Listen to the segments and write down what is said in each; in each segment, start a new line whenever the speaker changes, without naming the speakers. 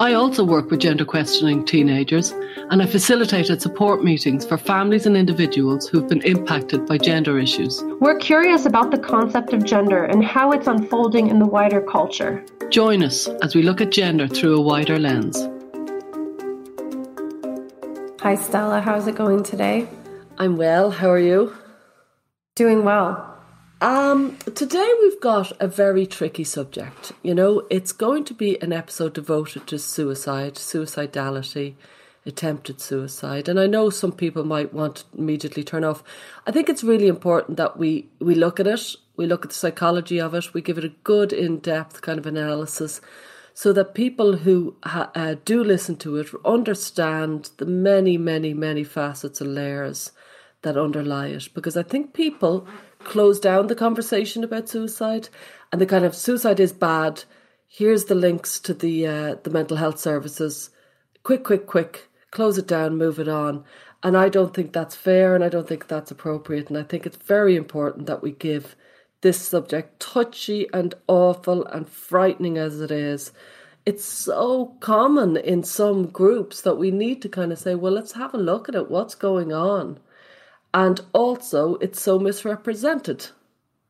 I also work with gender questioning teenagers and I facilitated support meetings for families and individuals who've been impacted by gender issues.
We're curious about the concept of gender and how it's unfolding in the wider culture.
Join us as we look at gender through a wider lens.
Hi, Stella. How's it going today?
I'm well. How are you?
Doing well.
Um, today we've got a very tricky subject. You know, it's going to be an episode devoted to suicide, suicidality, attempted suicide. And I know some people might want to immediately turn off. I think it's really important that we, we look at it, we look at the psychology of it, we give it a good in depth kind of analysis so that people who ha- uh, do listen to it understand the many, many, many facets and layers that underlie it. Because I think people close down the conversation about suicide and the kind of suicide is bad. Here's the links to the uh, the mental health services. Quick, quick, quick. Close it down, move it on. And I don't think that's fair and I don't think that's appropriate. And I think it's very important that we give this subject, touchy and awful and frightening as it is, it's so common in some groups that we need to kind of say, well, let's have a look at it. What's going on? And also, it's so misrepresented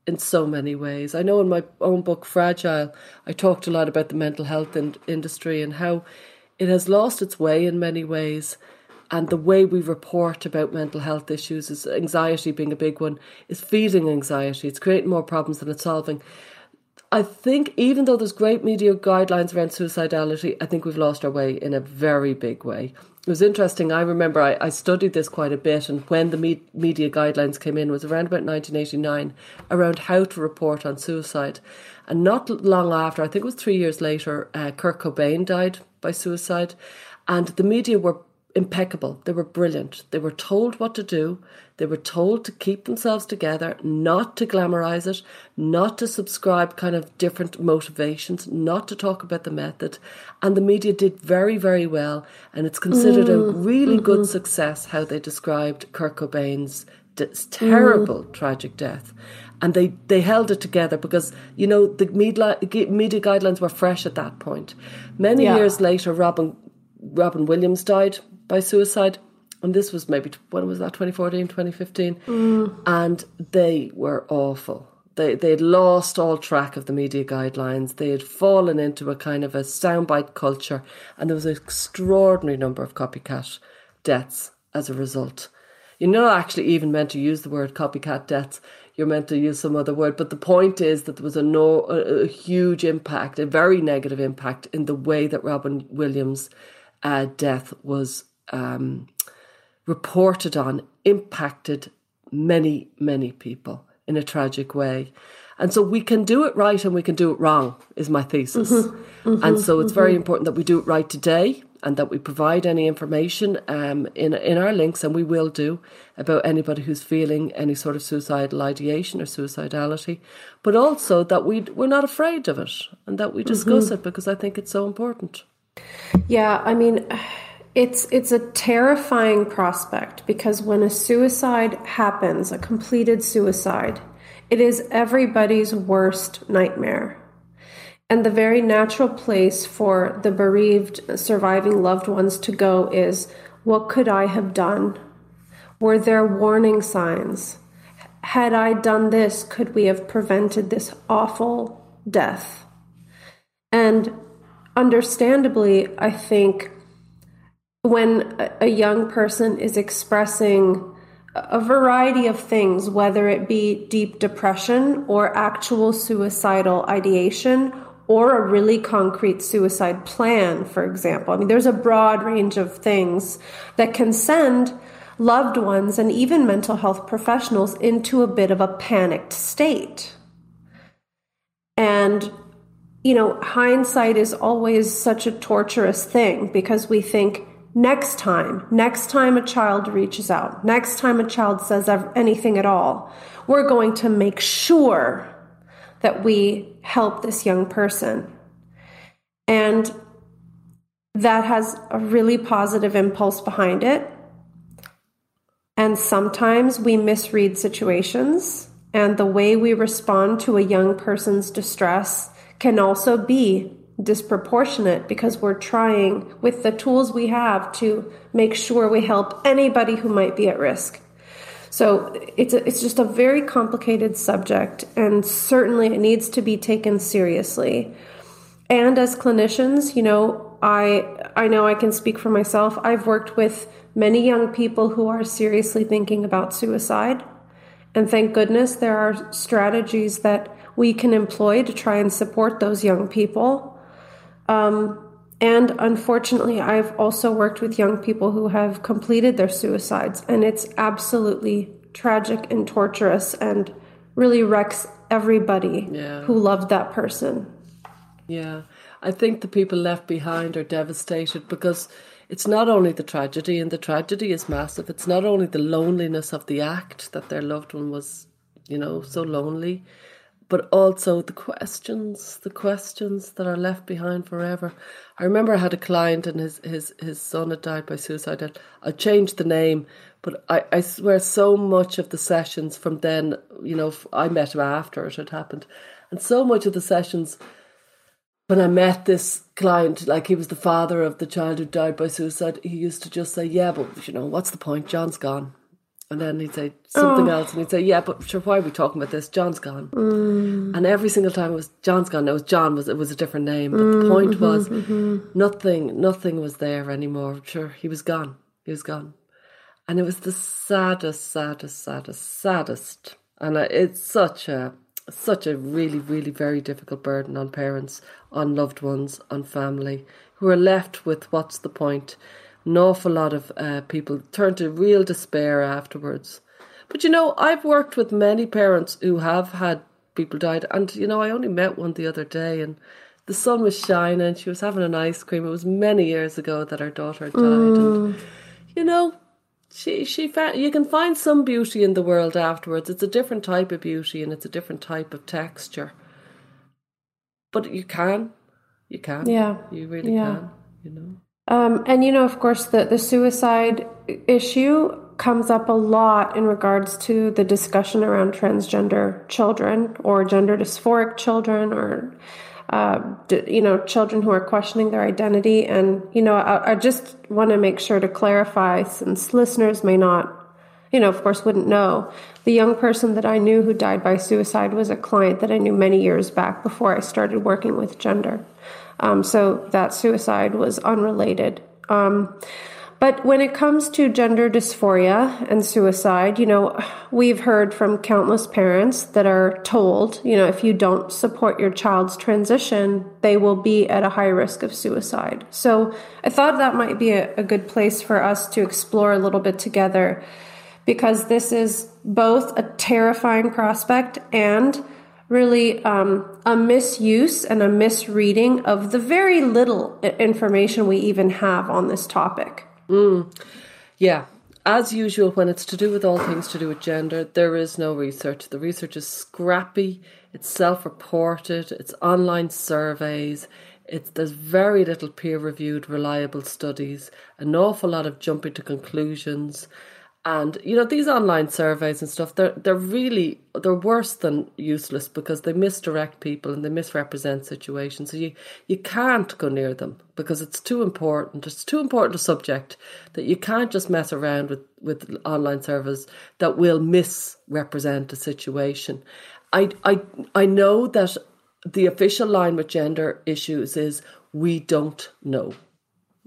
in so many ways. I know in my own book, Fragile, I talked a lot about the mental health in- industry and how it has lost its way in many ways. And the way we report about mental health issues is anxiety being a big one, is feeding anxiety. It's creating more problems than it's solving. I think even though there's great media guidelines around suicidality, I think we've lost our way in a very big way. It was interesting. I remember I, I studied this quite a bit, and when the me- media guidelines came in, was around about 1989, around how to report on suicide. And not long after, I think it was three years later, uh, Kurt Cobain died by suicide, and the media were impeccable. They were brilliant. They were told what to do. They were told to keep themselves together, not to glamorize it, not to subscribe kind of different motivations, not to talk about the method. And the media did very, very well. And it's considered mm, a really mm-hmm. good success how they described Kurt Cobain's terrible, mm. tragic death. And they, they held it together because, you know, the media, media guidelines were fresh at that point. Many yeah. years later, Robin, Robin Williams died by suicide. And this was maybe, when was that, 2014, 2015? Mm. And they were awful. They, they'd lost all track of the media guidelines. They had fallen into a kind of a soundbite culture. And there was an extraordinary number of copycat deaths as a result. You're not actually even meant to use the word copycat deaths. You're meant to use some other word. But the point is that there was a, no, a, a huge impact, a very negative impact in the way that Robin Williams' uh, death was um, reported on impacted many, many people in a tragic way. And so we can do it right and we can do it wrong, is my thesis. Mm-hmm, mm-hmm, and so it's mm-hmm. very important that we do it right today and that we provide any information um, in, in our links, and we will do, about anybody who's feeling any sort of suicidal ideation or suicidality, but also that we, we're not afraid of it and that we discuss mm-hmm. it because I think it's so important.
Yeah, I mean, it's it's a terrifying prospect because when a suicide happens, a completed suicide, it is everybody's worst nightmare. And the very natural place for the bereaved surviving loved ones to go is what could I have done? Were there warning signs? Had I done this, could we have prevented this awful death? And understandably, I think when a young person is expressing a variety of things, whether it be deep depression or actual suicidal ideation or a really concrete suicide plan, for example. I mean, there's a broad range of things that can send loved ones and even mental health professionals into a bit of a panicked state. And, you know, hindsight is always such a torturous thing because we think, Next time, next time a child reaches out, next time a child says anything at all, we're going to make sure that we help this young person And that has a really positive impulse behind it. And sometimes we misread situations, and the way we respond to a young person's distress can also be disproportionate because we're trying with the tools we have to make sure we help anybody who might be at risk. So it's a, it's just a very complicated subject, and certainly it needs to be taken seriously. And as clinicians, you know, I I know I can speak for myself. I've worked with many young people who are seriously thinking about suicide, and thank goodness there are strategies that we can employ to try and support those young people. Um, and unfortunately, I've also worked with young people who have completed their suicides, and it's absolutely tragic and torturous and really wrecks everybody
Yeah.
who loved that person.
Yeah, I think the people left behind are devastated because it's not only the tragedy, and the tragedy is massive. It's not only the loneliness of the act that their loved one was, you know, so lonely, but also the questions, the questions that are left behind forever. I remember I had a client and his his his son had died by suicide. I changed the name, but I I swear so much of the sessions from then, you know, I met him after it had happened, and so much of the sessions when I met this client, like he was the father of the child who died by suicide, he used to just say, Yeah, but you know, what's the point? John's gone. And then he'd say something oh. else, and he'd say, "Yeah, but sure, why are we talking about this? John's gone." Mm. And every single time it was John's gone. It was John was it was a different name, but the mm, point mm-hmm, was mm-hmm. nothing, nothing was there anymore. Sure, he was gone. He was gone, and it was the saddest, saddest, saddest, saddest. And it's such a such a really, really very difficult burden on parents, on loved ones, on family who are left with what's the point? An awful lot of uh, people turn to real despair afterwards. But you know, I've worked with many parents who have had people died, and you know, I only met one the other day, and the sun was shining. And she was having an ice cream. It was many years ago that her daughter died, and you know, she she found you can find some beauty in the world afterwards. It's a different type of beauty, and it's a different type of texture. But you can, you can,
Yeah.
you really
Yeah.
can, you know.
Um, and you know, of course, the, the suicide issue comes up a lot in regards to the discussion around transgender children or gender dysphoric children or, uh, you know, children who are questioning their identity. And, you know, I, I just want to make sure to clarify since listeners may not, you know, of course, wouldn't know. The young person that I knew who died by suicide was a client that I knew many years back before I started working with gender. Um, so that suicide was unrelated. Um, but when it comes to gender dysphoria and suicide, you know, we've heard from countless parents that are told, you know, if you don't support your child's transition, they will be at a high risk of suicide. So I thought that might be a, a good place for us to explore a little bit together because this is both a terrifying prospect and really um, a misuse and a misreading of the very little information we even have on this topic.
Yeah, as usual, when it's to do with all things to do with gender, there is no research. The research is scrappy, it's self reported, it's online surveys, it's, there's very little peer reviewed, reliable studies, an awful lot of jumping to conclusions. And you know these online surveys and stuff, they're they're really they're worse than useless because they misdirect people and they misrepresent situations. So you you can't go near them because it's too important. It's too important a subject that you can't just mess around with with online surveys that will misrepresent a situation. I I I know that the official line with gender issues is we don't know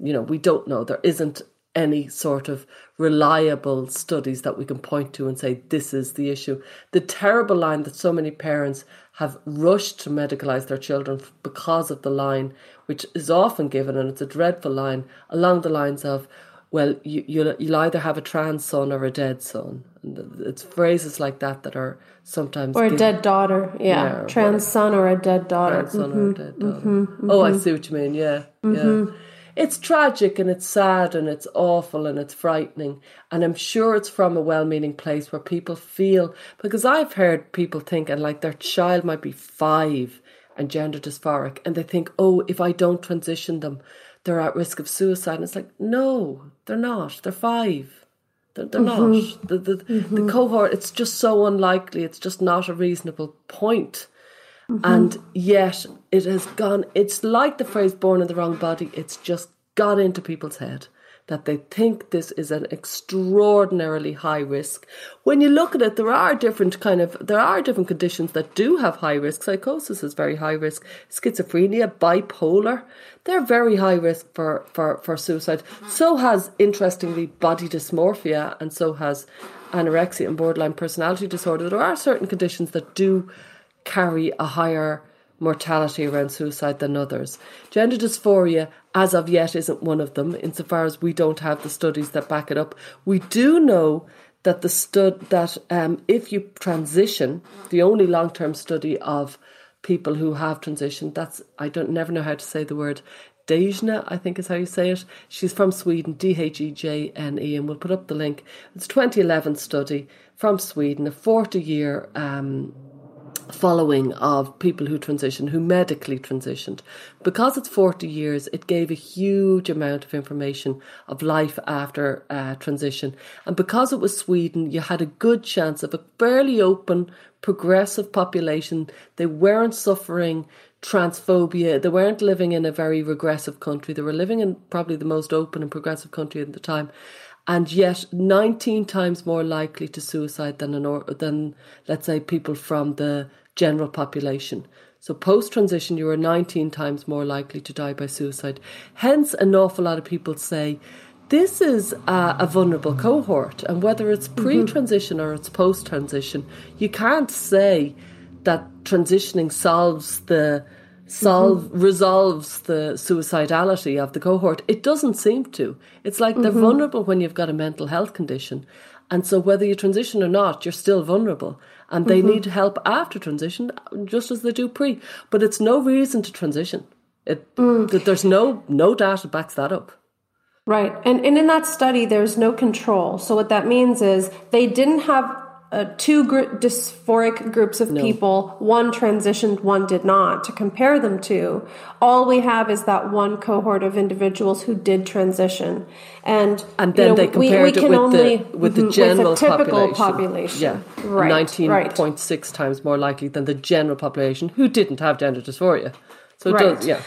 you know, we don't know. There isn't any sort of reliable studies that we can point to and say this is the issue. The terrible line that so many parents have rushed to medicalize their children because of the line, which is often given, and it's a dreadful line, along the lines of, well, you, you'll, you'll either have a trans son or a dead son. And it's phrases like that that are sometimes
Or a
given-
dead daughter, yeah.
Yeah,
Trans son or a dead daughter.
grandson or a dead mm-hmm, daughter. Mm-hmm, oh, I mm-hmm. see what you mean. Yeah, yeah. It's tragic and it's sad and it's awful and it's frightening. And I'm sure it's from a well meaning place where people feel, because I've heard people think, and like their child might be five and gender dysphoric, and they think, oh, if I don't transition them, they're at risk of suicide. And it's like, no, they're not. They're five. They're, they're mm-hmm. not. The, the, mm-hmm. the cohort, it's just so unlikely. It's just not a reasonable point. Mm-hmm. And yet it has gone, it's like the phrase born in the wrong body. It's just got into people's head that they think this is an extraordinarily high risk. When you look at it, there are different kind of there are different conditions that do have high risk. Psychosis is very high risk. Schizophrenia, bipolar, they're very high risk for, for, for suicide. So has interestingly body dysmorphia and so has anorexia and borderline personality disorder. There are certain conditions that do carry a higher mortality around suicide than others. Gender dysphoria, as of yet, isn't one of them, insofar as we don't have the studies that back it up. We do know that the stud that um, if you transition, the only long term study of people who have transitioned, that's I don't never know how to say the word. Dejna, I think is how you say it. She's from Sweden, D H E J N E, and we'll put up the link. It's a 2011 study from Sweden, a 40 year um, following of people who transitioned, who medically transitioned. Because it's 40 years, it gave a huge amount of information of life after uh, transition. And because it was Sweden, you had a good chance of a fairly open, progressive population. They weren't suffering transphobia. They weren't living in a very regressive country. They were living in probably the most open and progressive country at the time and yet 19 times more likely to suicide than an or, than let's say people from the general population. So post transition, you are 19 times more likely to die by suicide. Hence, an awful lot of people say this is a, a vulnerable cohort, and whether it's pre transition mm-hmm. or it's post transition, you can't say that transitioning solves the solve mm-hmm. resolves the suicidality of the cohort. It doesn't seem to. It's like they're mm-hmm. vulnerable when you've got a mental health condition. And so whether you transition or not, you're still vulnerable. And they mm-hmm. need help after transition, just as they do pre. But it's no reason to transition. It mm. there's no no data backs that up.
Right. And and in that study there's no control. So what that means is they didn't have uh, two gr- dysphoric groups of no. people, one transitioned, one did not, to compare them to. All we have is that one cohort of individuals who did transition, and
and then you know, they compared we, we it with only, the with the general
with the typical
population.
population.
Yeah, right, nineteen point six times more likely than the general population who didn't have gender dysphoria. So it right. does, yeah.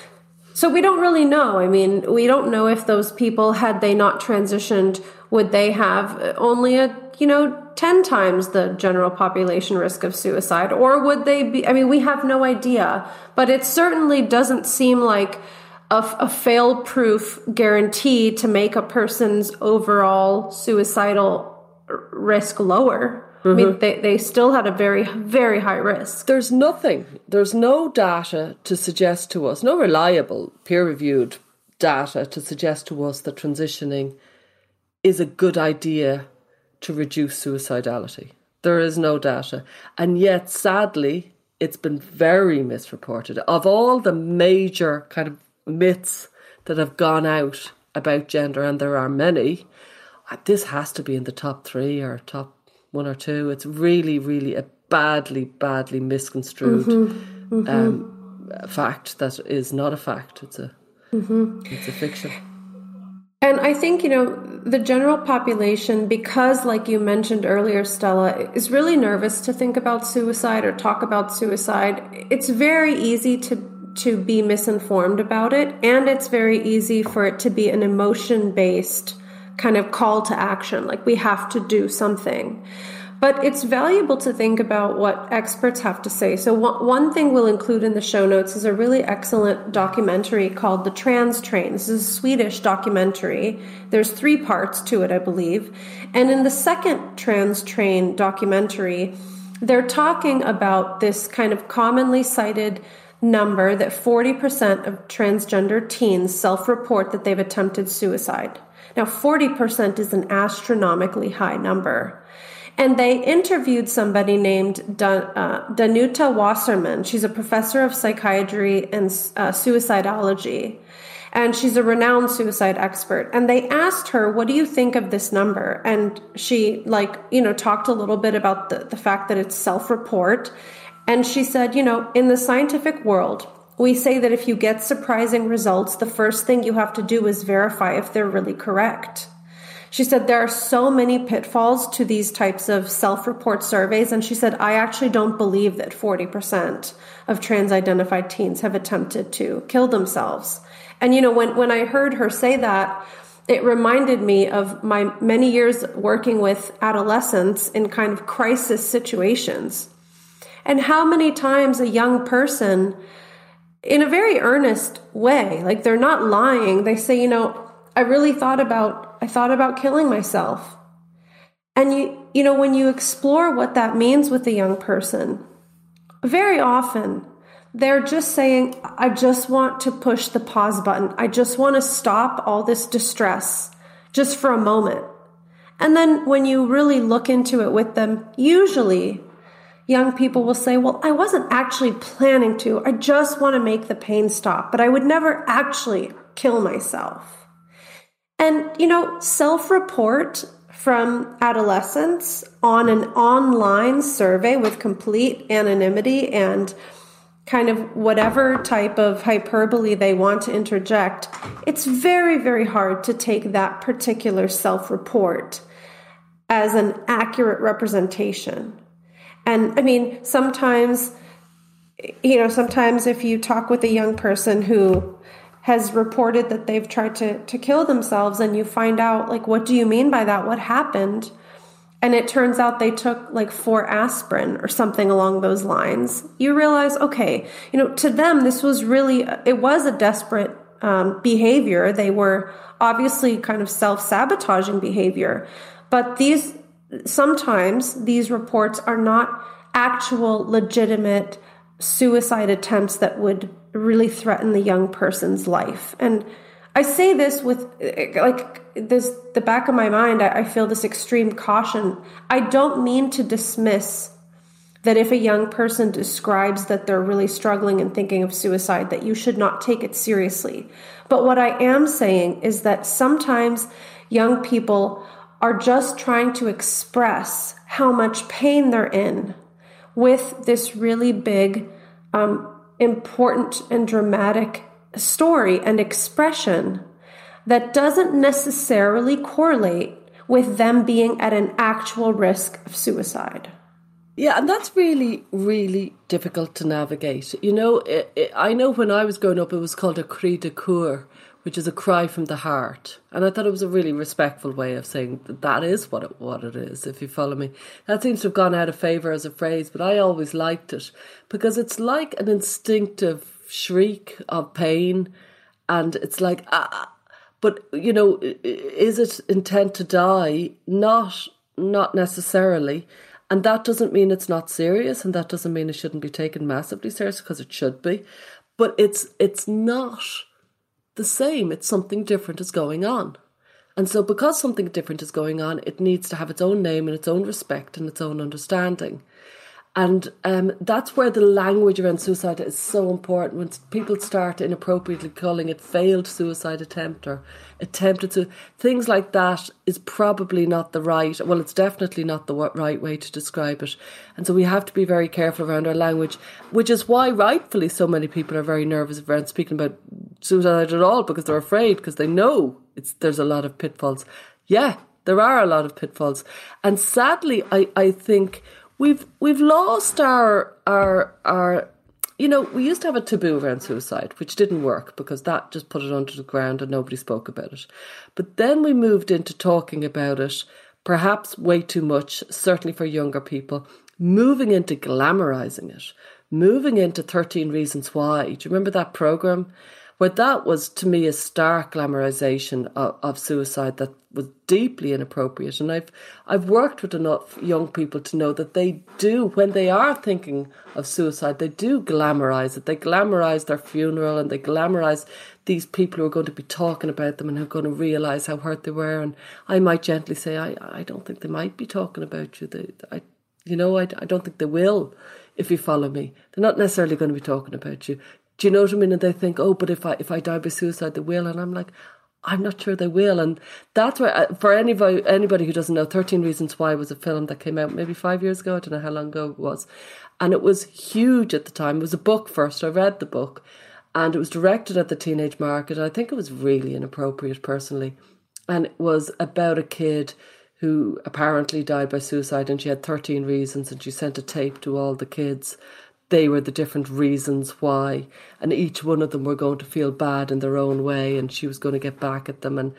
So we don't really know. I mean, we don't know if those people, had they not transitioned, would they have only a, you know, 10 times the general population risk of suicide? Or would they be, I mean, we have no idea, but it certainly doesn't seem like a, a fail proof guarantee to make a person's overall suicidal risk lower. Mm-hmm. I mean, mm-hmm. they, they still had a very, very high risk.
There's nothing, there's no data to suggest to us, no reliable peer reviewed data to suggest to us that transitioning is a good idea to reduce suicidality. There is no data. And yet, sadly, it's been very misreported. Of all the major kind of myths that have gone out about gender, and there are many, this has to be in the top three or top one or two. It's really, really a badly, badly misconstrued mm-hmm. Mm-hmm. Um, fact that is not a fact. It's a mm-hmm. it's a fiction.
And I think, you know, the general population, because, like you mentioned earlier, Stella, is really nervous to think about suicide or talk about suicide, it's very easy to to be misinformed about it and it's very easy for it to be an emotion based kind of call to action like we have to do something but it's valuable to think about what experts have to say. So, one thing we'll include in the show notes is a really excellent documentary called The Trans Train. This is a Swedish documentary. There's three parts to it, I believe. And in the second Trans Train documentary, they're talking about this kind of commonly cited number that 40% of transgender teens self report that they've attempted suicide. Now, 40% is an astronomically high number. And they interviewed somebody named Dan, uh, Danuta Wasserman. She's a professor of psychiatry and uh, suicidology. And she's a renowned suicide expert. And they asked her, What do you think of this number? And she, like, you know, talked a little bit about the, the fact that it's self report And she said, you know, in the scientific world, we say that if you get surprising results, the first thing you have to do is verify if they're really correct. She said there are so many pitfalls to these types of self report surveys. And she said, I actually don't believe that 40% of trans identified teens have attempted to kill themselves. And, you know, when, when I heard her say that, it reminded me of my many years working with adolescents in kind of crisis situations. And how many times a young person in a very earnest way. Like they're not lying. They say, you know, I really thought about I thought about killing myself. And you you know when you explore what that means with a young person, very often they're just saying I just want to push the pause button. I just want to stop all this distress just for a moment. And then when you really look into it with them, usually young people will say, Well, I wasn't actually planning to. I just want to make the pain stop, but I would never actually kill myself. And, you know, self report from adolescents on an online survey with complete anonymity and kind of whatever type of hyperbole they want to interject, it's very, very hard to take that particular self report as an accurate representation. And I mean, sometimes, you know, sometimes if you talk with a young person who has reported that they've tried to, to kill themselves and you find out, like, what do you mean by that? What happened? And it turns out they took like four aspirin or something along those lines. You realize, okay, you know, to them, this was really, it was a desperate um, behavior. They were obviously kind of self sabotaging behavior. But these sometimes these reports are not actual legitimate suicide attempts that would really threaten the young person's life. And I say this with like this the back of my mind, I, I feel this extreme caution. I don't mean to dismiss that if a young person describes that they're really struggling and thinking of suicide, that you should not take it seriously. But what I am saying is that sometimes young people are just trying to express how much pain they're in with this really big, um, important, and dramatic story and expression that doesn't necessarily correlate with them being at an actual risk of suicide.
Yeah, and that's really, really difficult to navigate. You know, it, it, I know when I was growing up, it was called a cri de coeur, which is a cry from the heart. And I thought it was a really respectful way of saying that, that is what it, what it is, if you follow me. That seems to have gone out of favour as a phrase, but I always liked it because it's like an instinctive shriek of pain. And it's like, ah, but you know, is it intent to die? Not, not necessarily. And that doesn't mean it's not serious, and that doesn't mean it shouldn't be taken massively serious because it should be. But it's it's not the same. It's something different is going on. And so, because something different is going on, it needs to have its own name and its own respect and its own understanding. And um, that's where the language around suicide is so important. When people start inappropriately calling it failed suicide attempt or attempted to, things like that is probably not the right, well, it's definitely not the right way to describe it. And so we have to be very careful around our language, which is why rightfully so many people are very nervous around speaking about suicide at all because they're afraid because they know it's, there's a lot of pitfalls. Yeah, there are a lot of pitfalls. And sadly, I, I think we've we've lost our our our you know, we used to have a taboo around suicide, which didn't work because that just put it under the ground and nobody spoke about it. But then we moved into talking about it, perhaps way too much, certainly for younger people, moving into glamorizing it, moving into 13 Reasons Why. Do you remember that program? Where that was to me a stark glamorization of, of suicide that was deeply inappropriate. And I've I've worked with enough young people to know that they do when they are thinking of suicide, they do glamorize it. They glamorize their funeral and they glamorize these people who are going to be talking about them and who are going to realize how hurt they were. And I might gently say, I, I don't think they might be talking about you. They, I, you know, I, I don't think they will if you follow me. They're not necessarily going to be talking about you. Do you know what I mean? And they think, oh, but if I if I die by suicide, they will. And I'm like, I'm not sure they will. And that's why, uh, for anybody, anybody who doesn't know, 13 Reasons Why was a film that came out maybe five years ago. I don't know how long ago it was. And it was huge at the time. It was a book first. I read the book and it was directed at the teenage market. I think it was really inappropriate personally. And it was about a kid who apparently died by suicide and she had 13 reasons and she sent a tape to all the kids they were the different reasons why and each one of them were going to feel bad in their own way and she was going to get back at them. And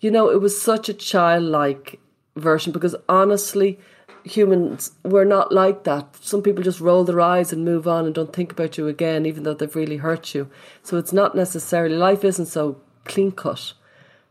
you know it was such a childlike version because honestly humans we're not like that. Some people just roll their eyes and move on and don't think about you again even though they've really hurt you. So it's not necessarily life isn't so clean cut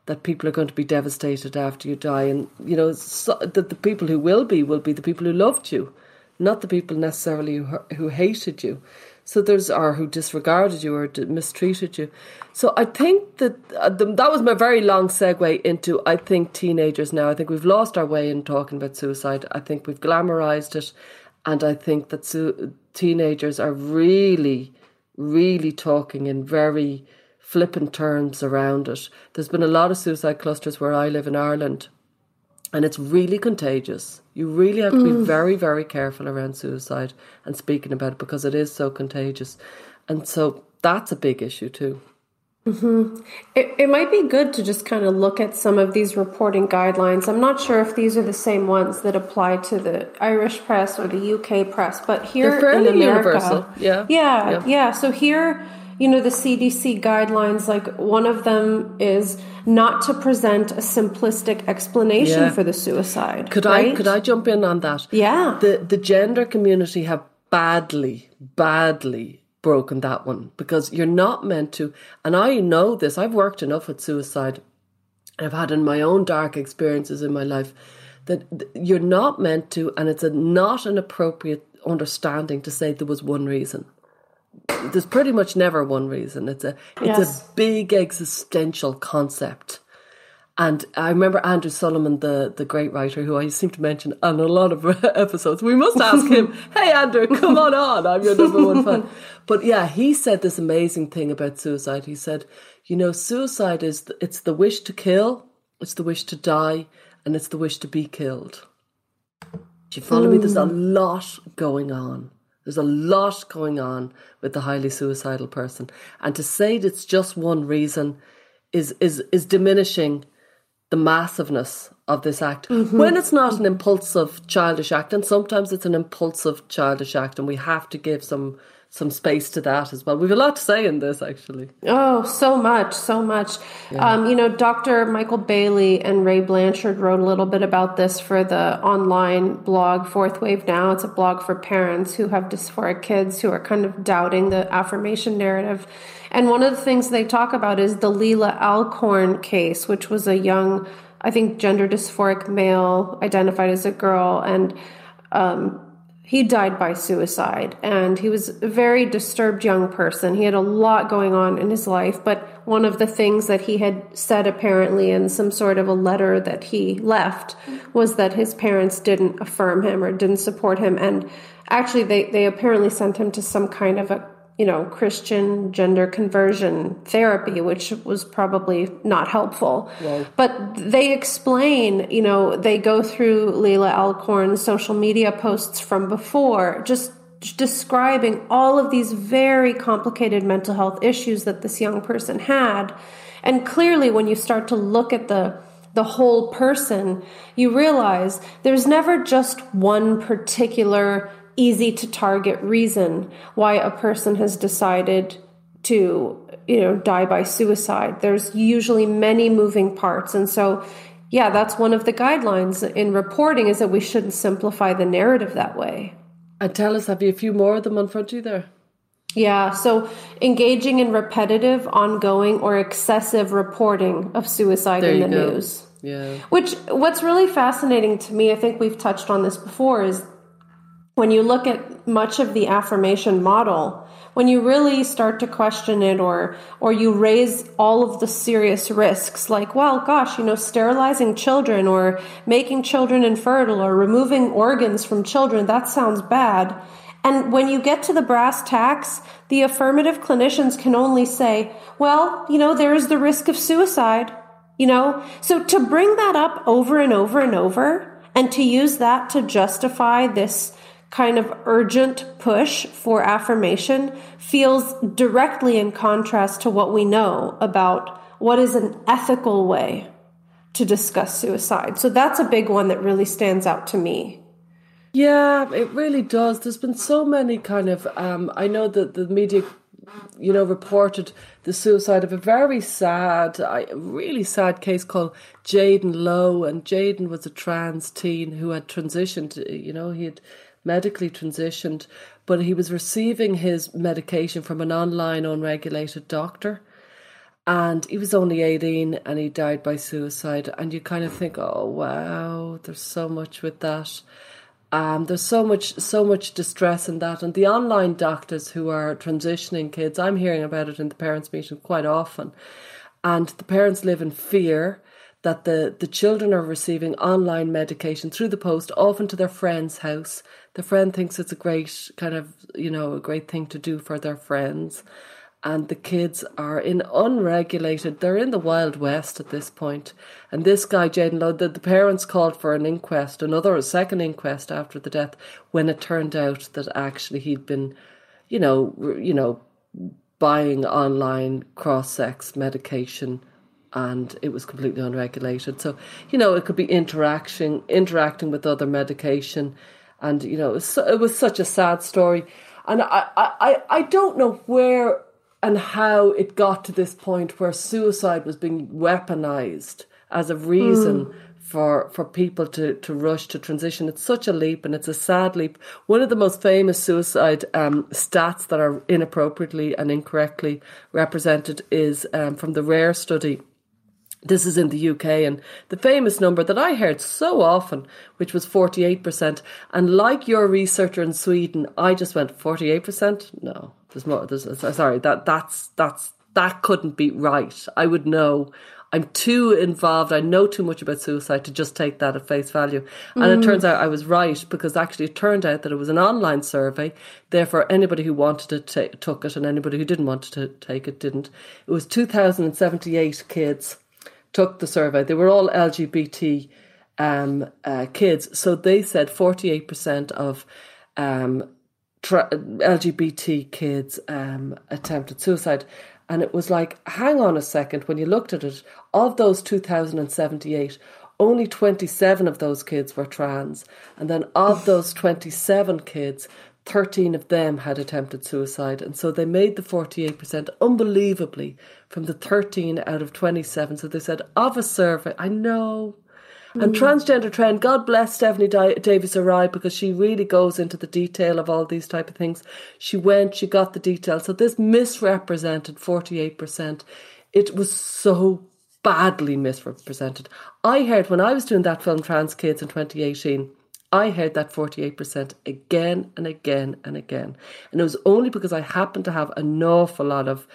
that people are going to be devastated after you die. And you know so, that the people who will be will be the people who loved you not the people necessarily who, who hated you. So there's or who disregarded you or mistreated you. So I think that uh, the, that was my very long segue into I think teenagers now. I think we've lost our way in talking about suicide. I think we've glamorized it, and I think that su- teenagers are really, really talking in very flippant terms around it. There's been a lot of suicide clusters where I live in Ireland and it's really contagious. You really have to be mm. very, very careful around suicide and speaking about it because it is so contagious. And so that's a big issue too.
Mm-hmm. It, it might be good to just kind of look at some of these reporting guidelines. I'm not sure if these are the same ones that apply to the Irish press or the UK press, but here in America,
universal. Yeah.
yeah, yeah, yeah. So here you know, the CDC guidelines, like one of them is not to present a simplistic explanation yeah. for the suicide.
Could
right?
I could I jump in on that?
Yeah.
The the gender community have badly, badly broken that one because you're not meant to and I know this, I've worked enough with suicide. I've had in my own dark experiences in my life that you're not meant to and it's a not an appropriate understanding to say there was one reason there's pretty much never one reason. It's a it's yes. a big existential concept. And I remember Andrew Solomon, the, the great writer who I seem to mention on a lot of episodes. We must ask him, hey, Andrew, come on on. I'm your number one fan. But yeah, he said this amazing thing about suicide. He said, you know, suicide is, the, it's the wish to kill, it's the wish to die, and it's the wish to be killed. Do you follow mm. me? There's a lot going on. There's a lot going on with the highly suicidal person. And to say that it's just one reason is is is diminishing the massiveness of this act. Mm-hmm. When it's not an impulsive childish act, and sometimes it's an impulsive childish act, and we have to give some some space to that as well. We've a lot to say in this, actually.
Oh, so much, so much. Yeah. Um, you know, Dr. Michael Bailey and Ray Blanchard wrote a little bit about this for the online blog Fourth Wave Now. It's a blog for parents who have dysphoric kids who are kind of doubting the affirmation narrative. And one of the things they talk about is the Leelah Alcorn case, which was a young, I think, gender dysphoric male identified as a girl, and um, he died by suicide and he was a very disturbed young person. He had a lot going on in his life, but one of the things that he had said apparently in some sort of a letter that he left was that his parents didn't affirm him or didn't support him and actually they, they apparently sent him to some kind of a you know, Christian gender conversion therapy, which was probably not helpful. But they explain, you know, they go through Leelah Alcorn's social media posts from before, just describing all of these very complicated mental health issues that this young person had. And clearly, when you start to look at the the whole person, you realize there's never just one particular easy to target reason why a person has decided to you know die by suicide there's usually many moving parts and so yeah that's one of the guidelines in reporting is that we shouldn't simplify the narrative that way
and tell us have you a few more of them in front you there
yeah, so engaging in repetitive, ongoing, or excessive reporting of suicide there in the go. news.
Yeah.
Which, what's really fascinating to me, I think we've touched on this before, is when you look at much of the affirmation model, when you really start to question it or or you raise all of the serious risks like well gosh you know sterilizing children or making children infertile or removing organs from children that sounds bad and when you get to the brass tacks the affirmative clinicians can only say well you know there is the risk of suicide You know? So to bring that up over and over and over and to use that to justify this kind of urgent push for affirmation feels directly in contrast to what we know about what is an ethical way to discuss suicide. So that's a big one that really stands out to me.
Yeah, it really does. There's been so many kind of. Um, I know that the media, you know, reported the suicide of a very sad, really sad case called Jaden Lowe, and Jaden was a trans teen who had transitioned. You know, he had medically transitioned, but he was receiving his medication from an online unregulated doctor. And he was only 18 and he died by suicide. And you kind of think oh wow there's so much with that. Um, there's so much so much distress in that. And the online doctors who are transitioning kids i'm hearing about it in the parents meeting quite often. And the parents live in fear that the, the children are receiving online medication through the post, often to their friend's house. The friend thinks it's a great kind of, you know, a great thing to do for their friends and the kids are in unregulated they're in the wild west at this point. and this guy jaden lowe the, the parents called for an inquest another a second inquest after the death when it turned out that actually he'd been you know you know buying online cross sex medication and it was completely unregulated so you know it could be interaction interacting with other medication and you know it was, it was such a sad story and I, I, I don't know where and how it got to this point where suicide was being weaponized as a reason mm. for for people to to rush to transition. It's such a leap, and it's a sad leap. One of the most famous suicide um, stats that are inappropriately and incorrectly represented is um, from the Rare study. This is in the UK, and the famous number that I heard so often, which was 48%. And like your researcher in Sweden, I just went 48%? No, there's more. There's sorry that that's that's that couldn't be right. I would know. I'm too involved. I know too much about suicide to just take that at face value. And mm. it turns out I was right because actually it turned out that it was an online survey. Therefore, anybody who wanted it t- took it, and anybody who didn't want to take it didn't. It was 2,078 kids took the survey. They were all LGBT um, uh, kids. So they said 48% of um, tra- LGBT kids um, attempted suicide. And it was like, hang on a second, when you looked at it, of those 2,078, only 27 of those kids were trans. And then of those 27 kids, 13 of them had attempted suicide. And so they made the 48% unbelievably from the 13 out of 27. So they said, of a survey, I know and mm. transgender trend, God bless Stephanie Davies-Arai because she really goes into the detail of all these type of things. She went, she got the detail. So this misrepresented 48%. It was so badly misrepresented. I heard when I was doing that film Trans Kids in 2018, I heard that 48% again and again and again. And it was only because I happened to have an awful lot of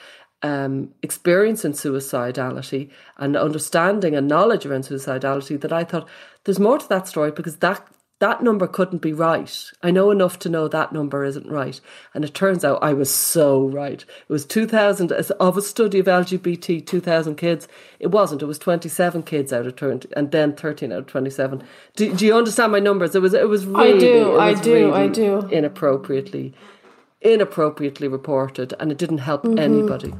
um, experience in suicidality and understanding and knowledge around suicidality that I thought there's more to that story because that that number couldn't be right. I know enough to know that number isn't right. And it turns out I was so right. It was 2000 of a study of LGBT 2000 kids. It wasn't. It was 27 kids out of 20 and then 13 out of 27. Do, do you understand my numbers? It was it was really
I do.
I
do.
Really
I do.
inappropriately inappropriately reported and it didn't help mm-hmm. anybody.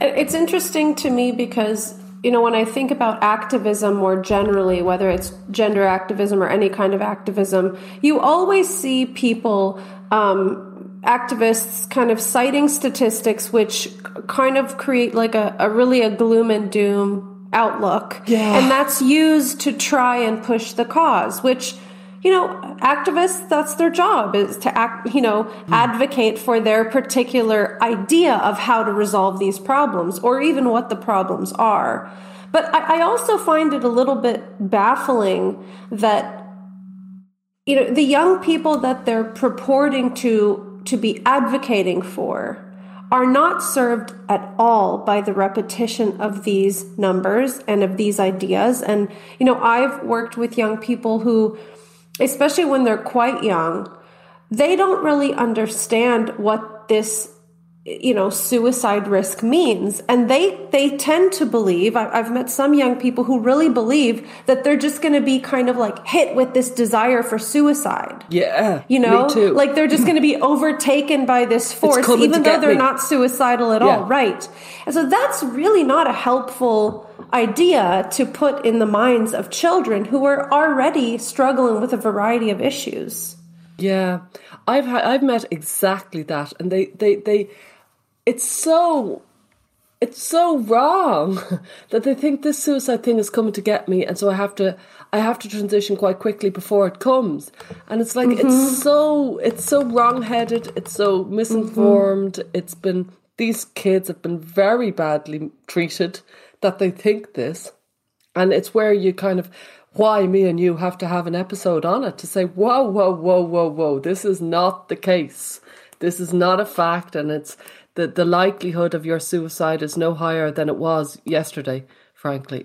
It's interesting to me because, you know, when I think about activism more generally, whether it's gender activism or any kind of activism, you always see people, um, activists kind of citing statistics which kind of create like a, a really a gloom and doom outlook.
Yeah.
And that's used to try and push the cause, which you know, activists, that's their job is to act, you know, mm. advocate for their particular idea of how to resolve these problems or even what the problems are. But I, I also find it a little bit baffling that, you know, the young people that they're purporting to, to be advocating for are not served at all by the repetition of these numbers and of these ideas. And, you know, I've worked with young people who, especially when they're quite young, they don't really understand what this you know suicide risk means. And they they tend to believe I, have met some young people who really believe that they're just going to be kind of like hit with this desire for suicide.
Yeah
you know? like they're just going to be overtaken by this force even though they're me. not suicidal at yeah. all. Right. And so that's really not a helpful idea to put in the minds of children who are already struggling with a variety of issues.
Yeah. I've had, I've met exactly that, and they they they it's so it's so wrong that they think this suicide thing is coming to get me and so I have to I have to transition quite quickly before it comes. And it's like mm-hmm. it's so it's so wrong headed, it's so misinformed, mm-hmm. it's been these kids have been very badly treated that they think this. And it's where you kind of why me and you have to have an episode on it to say, whoa, whoa, whoa, whoa, whoa, this is not the case. This is not a fact, and it's the, the likelihood of your suicide is no higher than it was yesterday, frankly.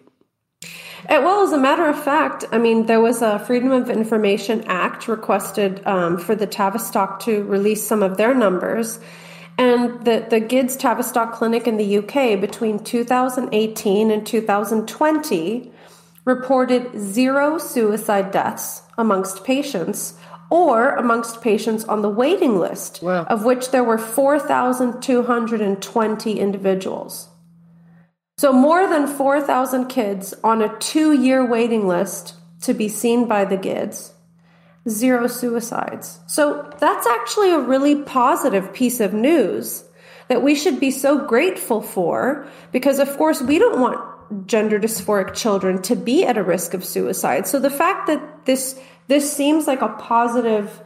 Uh, well, as a matter of fact, I mean, there was a Freedom of Information Act requested um, for the Tavistock to release some of their numbers. And the, the GIDS Tavistock Clinic in the UK between 2018 and 2020 reported zero suicide deaths amongst patients, or amongst patients on the waiting list, wow. of which there were 4,220 individuals. So, more than 4,000 kids on a two year waiting list to be seen by the GIDS, zero suicides. So, that's actually a really positive piece of news that we should be so grateful for because, of course, we don't want gender dysphoric children to be at a risk of suicide. So, the fact that this this seems like a positive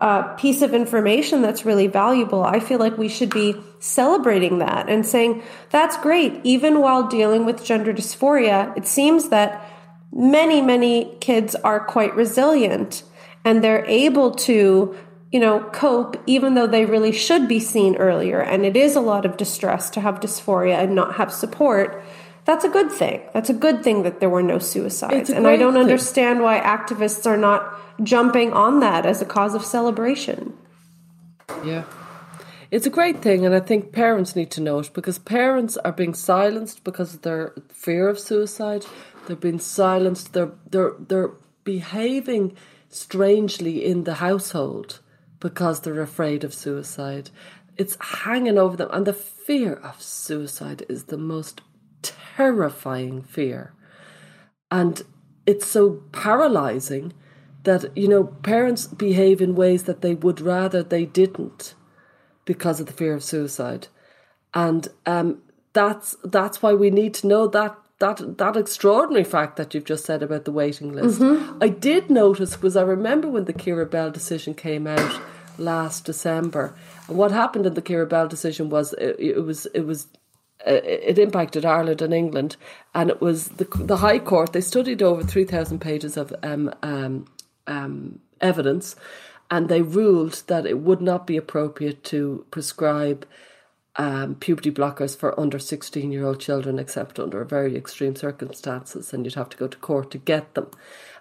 uh, piece of information that's really valuable. I feel like we should be celebrating that and saying, that's great. Even while dealing with gender dysphoria, it seems that many, many kids are quite resilient and they're able to you know, cope even though they really should be seen earlier. And it is a lot of distress to have dysphoria and not have support that's a good thing. That's a good thing that there were no suicides. And I don't thing. understand why activists are not jumping on that as a cause of celebration.
Yeah. It's a great thing, and I think parents need to know it because parents are being silenced because of their fear of suicide. They're being silenced. They're they're they're behaving strangely in the household because they're afraid of suicide. It's hanging over them, and the fear of suicide is the most terrifying fear. And it's so paralyzing that, you know, parents behave in ways that they would rather they didn't because of the fear of suicide. And um, that's that's why we need to know that that that extraordinary fact that you've just said about the waiting list. Mm-hmm. I did notice because I remember when the Keira Bell decision came out last December. And what happened in the Keira Bell decision was it, it was it was it impacted Ireland and England, and it was the the High Court. They studied over three thousand pages of um, um, um, evidence, and they ruled that it would not be appropriate to prescribe um, puberty blockers for under 16 year old children, except under very extreme circumstances, and you'd have to go to court to get them.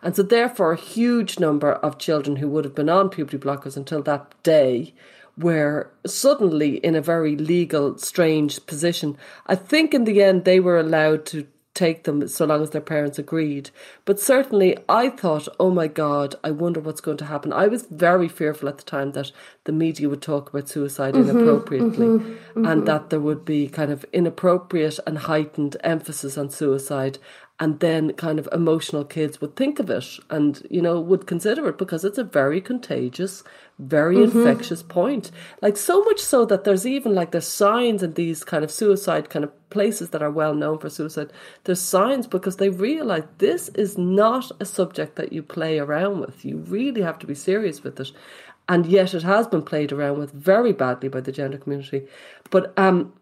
And so, therefore, a huge number of children who would have been on puberty blockers until that day were suddenly in a very legal, strange position. I think in the end they were allowed to take them so long as their parents agreed. But certainly I thought, oh my God, I wonder what's going to happen. I was very fearful at the time that the media would talk about suicide mm-hmm, inappropriately mm-hmm, mm-hmm. and that there would be kind of inappropriate and heightened emphasis on suicide and then kind of emotional kids would think of it and you know would consider it because it's a very contagious very mm-hmm. infectious point. Like so much so that there's even like there's signs in these kind of suicide kind of places that are well known for suicide. There's signs because they realize this is not a subject that you play around with. You really have to be serious with it. And yet it has been played around with very badly by the gender community. But um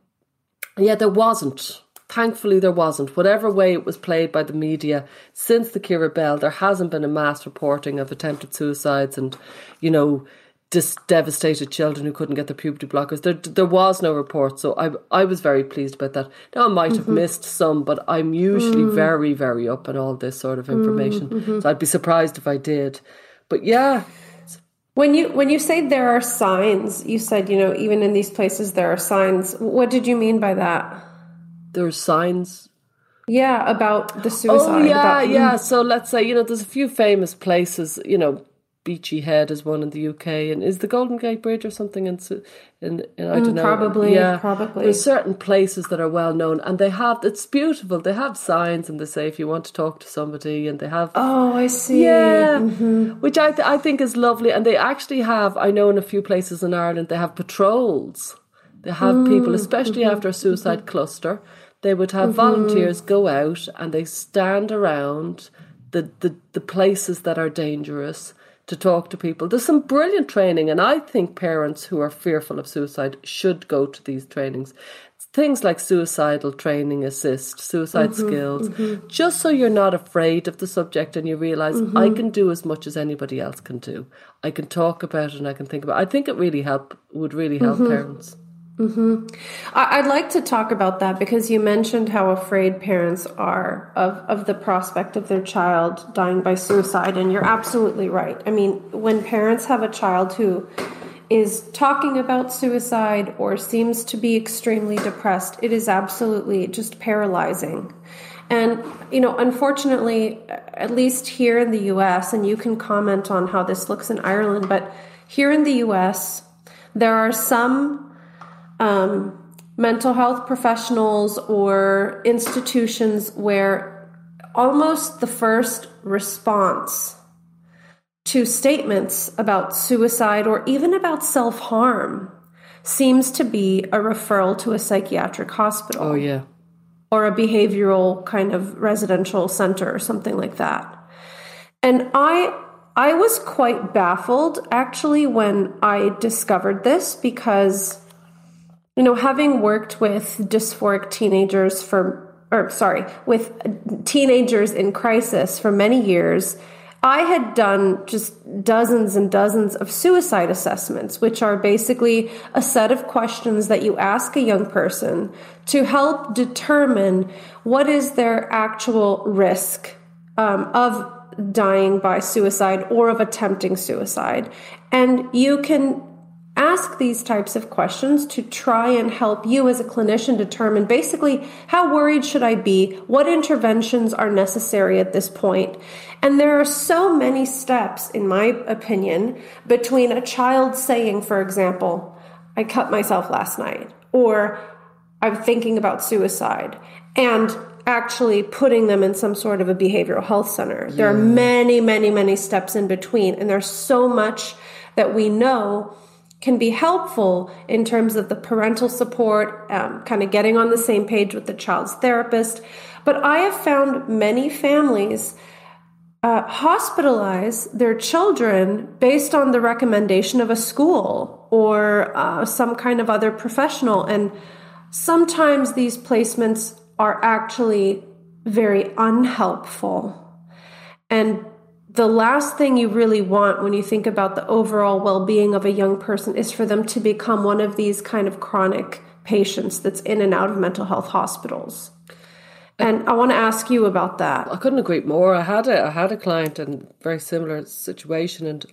yeah there wasn't Thankfully, there wasn't. Whatever way it was played by the media, since the Keira Bell, there hasn't been a mass reporting of attempted suicides and, you know, just devastated children who couldn't get their puberty blockers. There, there was no report, so I, I was very pleased about that. Now I might have mm-hmm. missed some, but I'm usually mm. very, very up on all this sort of information. Mm-hmm. So I'd be surprised if I did. But yeah,
When you when you say there are signs, you said you know even in these places there are signs. What did you mean by that?
There are signs.
Yeah, about the suicide.
Oh yeah,
about,
yeah. So let's say you know there's a few famous places. You know, Beachy Head is one in the UK, and is the Golden Gate Bridge or something in in, in I don't know.
Probably, yeah, probably.
There's certain places that are well known, and they have it's beautiful. They have signs, and they say if you want to talk to somebody, and they have.
Oh, I see.
Yeah, mm-hmm. which I th- I think is lovely, and they actually have. I know in a few places in Ireland they have patrols. They have mm, people, especially mm-hmm, after a suicide mm-hmm. cluster. They would have volunteers go out and they stand around the, the, the places that are dangerous to talk to people. There's some brilliant training, and I think parents who are fearful of suicide should go to these trainings. Things like suicidal training ASIST, suicide mm-hmm, skills, mm-hmm. just so you're not afraid of the subject and you realize mm-hmm. I can do as much as anybody else can do. I can talk about it and I can think about it. I think it really help would really help mm-hmm. parents.
Mm-hmm. I'd like to talk about that because you mentioned how afraid parents are of, of the prospect of their child dying by suicide, and you're absolutely right. I mean, when parents have a child who is talking about suicide or seems to be extremely depressed, it is absolutely just paralyzing. And, you know, unfortunately, at least here in the US, and you can comment on how this looks in Ireland, but here in the US, there are some um, mental health professionals or institutions where almost the first response to statements about suicide or even about self harm seems to be a referral to a psychiatric hospital.
Oh, yeah.
Or a behavioral kind of residential center or something like that. And I I was quite baffled actually when I discovered this because you know, having worked with dysphoric teenagers for, or sorry, with teenagers in crisis for many years, I had done just dozens and dozens of suicide assessments, which are basically a set of questions that you ask a young person to help determine what is their actual risk um, of dying by suicide or of attempting suicide. And you can ask these types of questions to try and help you as a clinician determine basically how worried should I be? What interventions are necessary at this point? And there are so many steps, in my opinion, between a child saying, for example, I cut myself last night, or I'm thinking about suicide, and actually putting them in some sort of a behavioral health center. Yeah. There are many, many, many steps in between, and there's so much that we know can be helpful in terms of the parental support, um, kind of getting on the same page with the child's therapist. But I have found many families uh, hospitalize their children based on the recommendation of a school or uh, some kind of other professional. And sometimes these placements are actually very unhelpful. And the last thing you really want when you think about the overall well being of a young person is for them to become one of these kind of chronic patients that's in and out of mental health hospitals. And I want to ask you about that.
I couldn't agree more. I had a I had a client in a very similar situation, and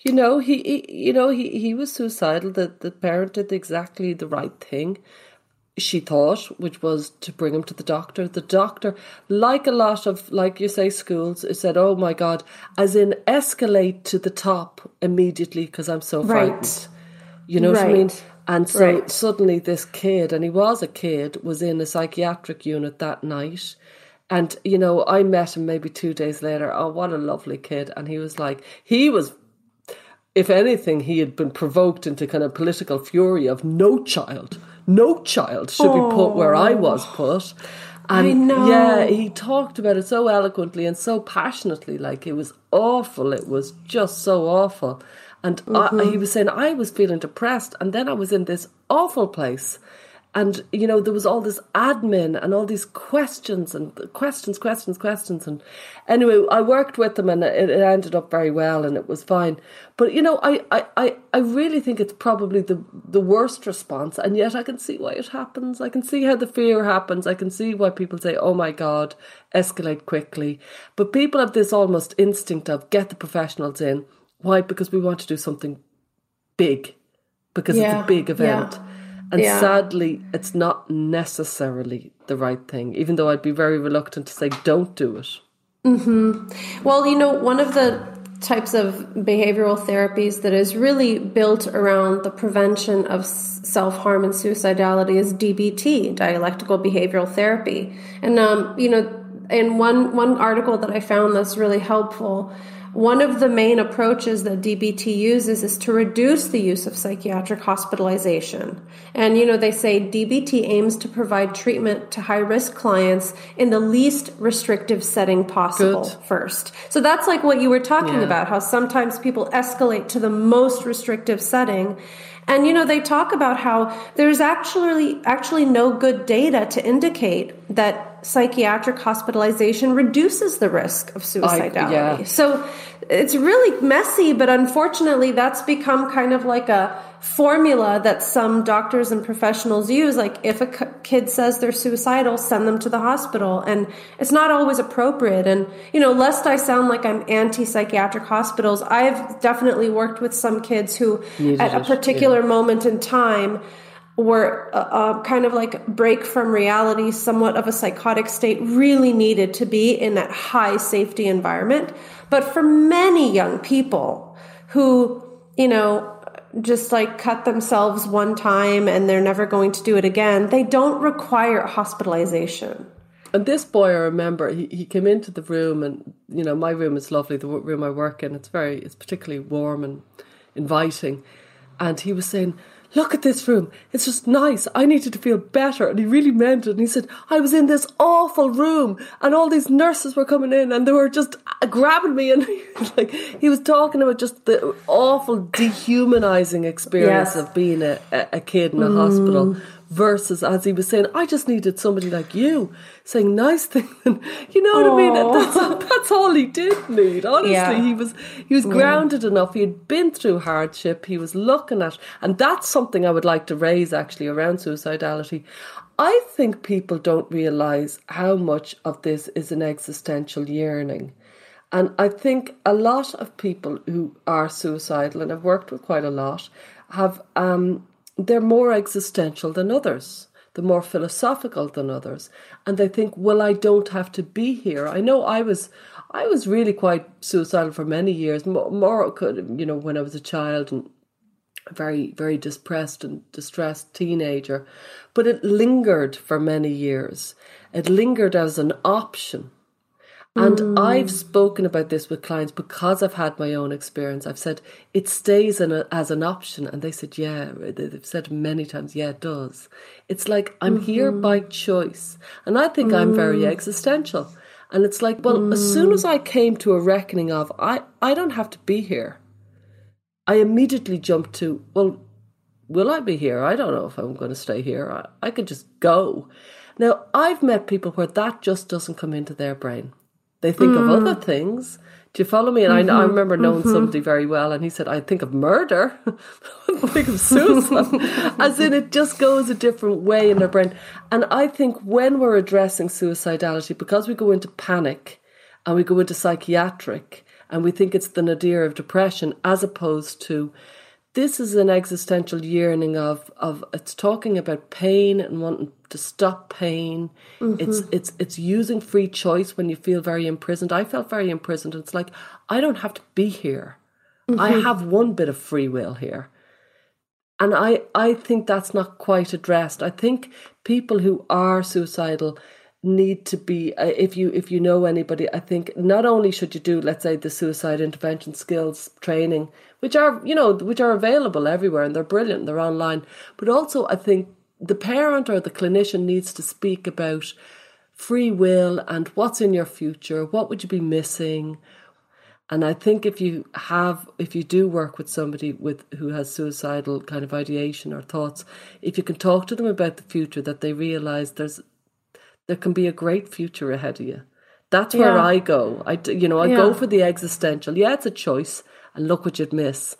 you know he, he you know he, he was suicidal. That the parent did exactly the right thing she thought, which was to bring him to the doctor. The doctor, like a lot of, like you say, schools, said, "Oh my God," as in escalate to the top immediately because I'm so frightened. You know right. what I mean? And so right. suddenly, this kid, and he was a kid, was in a psychiatric unit that night. And you know, I met him maybe two days later. Oh, what a lovely kid! And he was like, he was if anything, he had been provoked into kind of political fury of no child no child should oh. be put where I was put.
And
yeah, he talked about it so eloquently and so passionately. Like it was awful. It was just so awful. And mm-hmm. I, he was saying I was feeling depressed, and then I was in this awful place and you know there was all this admin and all these questions and questions questions questions and anyway i worked with them and it, it ended up very well and it was fine but you know I, I i really think it's probably the the worst response and yet i can see why it happens i can see how the fear happens i can see why people say oh my god escalate quickly but people have this almost instinct of get the professionals in Why? Because we want to do something big, because yeah. it's a big event. Yeah. And yeah. sadly, it's not necessarily the right thing, even though I'd be very reluctant to say don't do it.
Mm-hmm. Well, you know, one of the types of behavioral therapies that is really built around the prevention of self harm and suicidality is DBT, dialectical behavioral therapy. And um, you know, in one one article that I found that's really helpful one of the main approaches that DBT uses is to reduce the use of psychiatric hospitalization. And, you know, they say DBT aims to provide treatment to high risk clients in the least restrictive setting possible Good. first. So that's like what you were talking yeah. about, how sometimes people escalate to the most restrictive setting. And you know, they talk about how there's actually actually no good data to indicate that psychiatric hospitalization reduces the risk of suicidality. I, yeah. So it's really messy, but unfortunately, that's become kind of like a formula that some doctors and professionals use. Like, if a kid says they're suicidal, send them to the hospital. And it's not always appropriate. And, you know, lest I sound like I'm anti psychiatric hospitals, I've definitely worked with some kids who, Needed at a particular yeah. moment in time, were uh, uh, kind of like break from reality, somewhat of a psychotic state, really needed to be in that high safety environment. But for many young people who, you know, just like cut themselves one time and they're never going to do it again, they don't require hospitalization.
And this boy, I remember, he, he came into the room, and you know, my room is lovely, the room I work in. It's very, it's particularly warm and inviting. And he was saying, look at this room. It's just nice. I needed to feel better. And he really meant it. And he said, I was in this awful room and all these nurses were coming in and they were just grabbing me. And he was like, he was talking about just the awful dehumanizing experience yes. of being a, a, kid in a mm. hospital versus as he was saying, I just needed somebody like you saying nice things. you know what Aww. I mean? That's, that's all he did need. Honestly, yeah. he was he was grounded yeah. enough. He had been through hardship. He was looking at, and that's something I would like to raise actually around suicidality. I think people don't realize how much of this is an existential yearning. And I think a lot of people who are suicidal, and I've worked with quite a lot, have um, they're more existential than others. They're more philosophical than others, and they think, "Well, I don't have to be here." I know I was, I was really quite suicidal for many years. More, more could you know when I was a child and very, very depressed and distressed teenager, but it lingered for many years. It lingered as an option and mm. I've spoken about this with clients because I've had my own experience. I've said it stays a, as an option. And they said, yeah. They've said many times, yeah, it does. It's like I'm mm-hmm. here by choice. And I think mm. I'm very mm. existential. And it's like, well, mm. as soon as I came to a reckoning of, I, I don't have to be here, I immediately jumped to, well, will I be here? I don't know if I'm going to stay here. I, I could just go. Now, I've met people where that just doesn't come into their brain. They think mm. of other mm. things. Do you follow me? And mm-hmm, I, I remember knowing mm-hmm. somebody very well, and he said, I think of murder, I think of suicide. As in, it just goes a different way in their brain. And I think when we're addressing suicidality, because we go into panic and we go into psychiatric, and we think it's the nadir of depression, as opposed to this is an existential yearning of of it's talking about pain and wanting to stop pain. Mm-hmm. It's it's it's using free choice when you feel very imprisoned. I felt very imprisoned. It's like I don't have to be here. Mm-hmm. I have one bit of free will here. And I I think that's not quite addressed. I think people who are suicidal need to be uh, if you if you know anybody i think not only should you do let's say the suicide intervention skills training which are you know which are available everywhere and they're brilliant they're online but also i think the parent or the clinician needs to speak about free will and what's in your future what would you be missing? And i think if you have if you do work with somebody with who has suicidal kind of ideation or thoughts if you can talk to them about the future that they realize there's there can be a great future ahead of you. That's where yeah. I go. I, you know, I yeah. go for the existential. Yeah, it's a choice, and look what you'd miss.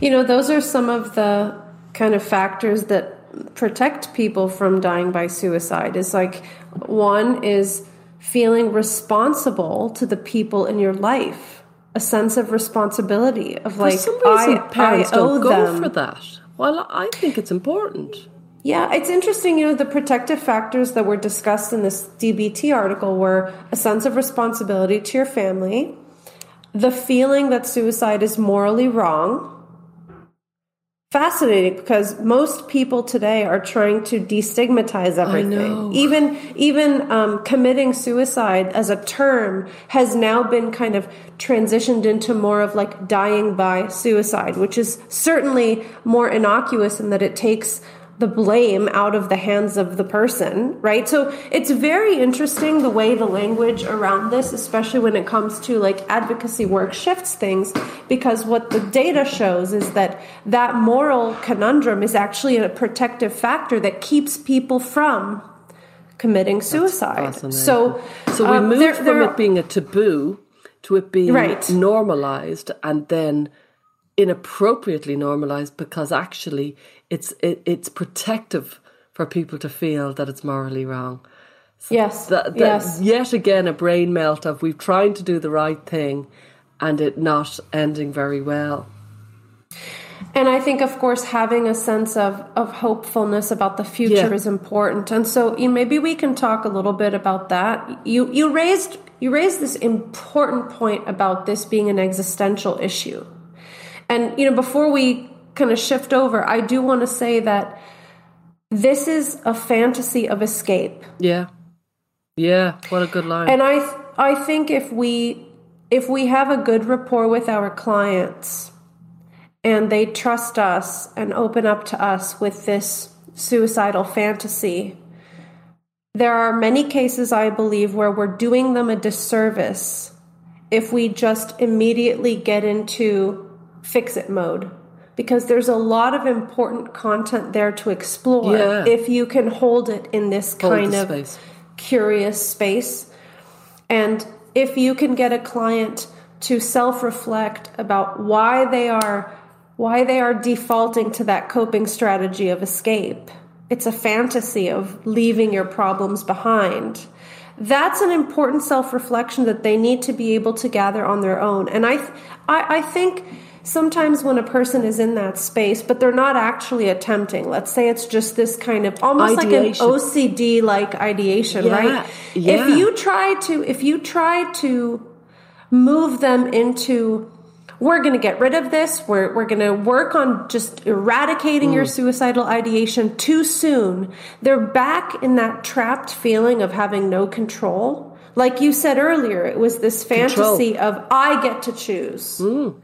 You know, those are some of the kind of factors that protect people from dying by suicide. Is like one is feeling responsible to the people in your life a sense of responsibility of like
For some reason,
I,
parents
I owe
don't go
them.
for that. Well, I think it's important.
Yeah, it's interesting. You know, the protective factors that were discussed in this DBT article were a sense of responsibility to your family, the feeling that suicide is morally wrong. Fascinating because most people today are trying to destigmatize everything.
know.
Even even um, committing suicide as a term has now been kind of transitioned into more of like dying by suicide, which is certainly more innocuous in that it takes the blame out of the hands of the person, right? So it's very interesting the way the language around this, especially when it comes to like advocacy work, shifts things because what the data shows is that that moral conundrum is actually a protective factor that keeps people from committing suicide. So,
So we
um,
moved
there-
from
there-
it being a taboo to it being
Right.
normalized and then inappropriately normalized because actually it's it, it's protective for people to feel that it's morally wrong.
yes,
That, that
yes.
yet again a brain melt of we've trying to do the right thing and it not ending very well.
And I think, of course, having a sense of, of hopefulness about the future
Yeah.
is important. And so, you maybe we can talk a little bit about that. You you raised you raised this important point about this being an existential issue. And you know, before we kind of shift over, I do want to say that this is a fantasy of escape.
Yeah. Yeah, what a good line.
And I th- I think if we if we have a good rapport with our clients and they trust us and open up to us with this suicidal fantasy, there are many cases I believe where we're doing them a disservice if we just immediately get into fix it mode because there's a lot of important content there to explore
Yeah.
if you can hold it in this kind of
space.
curious space. And if you can get a client to self-reflect about why they are why they are defaulting to that coping strategy of escape. It's a fantasy of leaving your problems behind. That's an important self-reflection that they need to be able to gather on their own. And I I, I think sometimes when a person is in that space but they're not actually attempting. Let's say it's just this kind of almost
Ideation.
like an ocd like ideation
Yeah,
right?
yeah.
if you try to if you try to move them into we're going to get rid of this we're, we're going to work on just eradicating your mm. suicidal ideation too soon they're back in that trapped feeling of having no control. Like you said earlier it was this fantasy of i get to choose mm.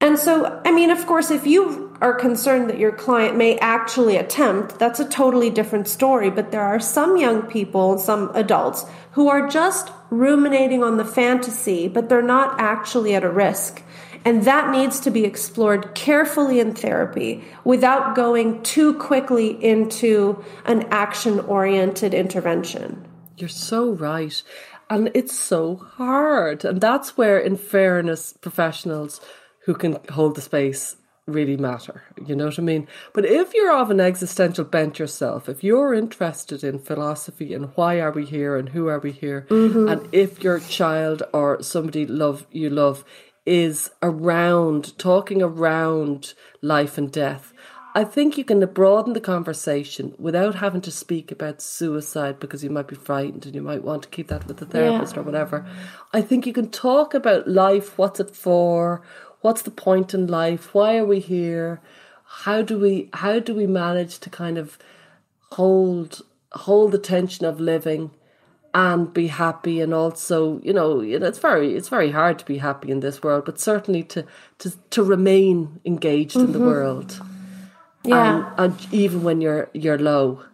And so, I mean, of course, if you are concerned that your client may actually attempt, that's a totally different story. But there are some young people, some adults, who are just ruminating on the fantasy, but they're not actually at a risk. And that needs to be explored carefully in therapy without going too quickly into an action oriented intervention.
You're so right. And it's so hard. And that's where, in fairness, professionals who can hold the space really matter. You know what I mean? But if you're of an existential bent yourself, if you're interested in philosophy and why are we here and who are we here, mm-hmm. and if your child or somebody love you love is around talking around life and death, I think you can broaden the conversation without having to speak about suicide because you might be frightened and you might want to keep that with the therapist or whatever. I think you can talk about life, what's it for, what's the point in life, why are we here, how do we how do we manage to kind of hold hold the tension of living and be happy and also you know it's very it's very hard to be happy in this world but certainly to to to remain engaged in the mm-hmm. world.
Yeah.
and, and even when you're you're low.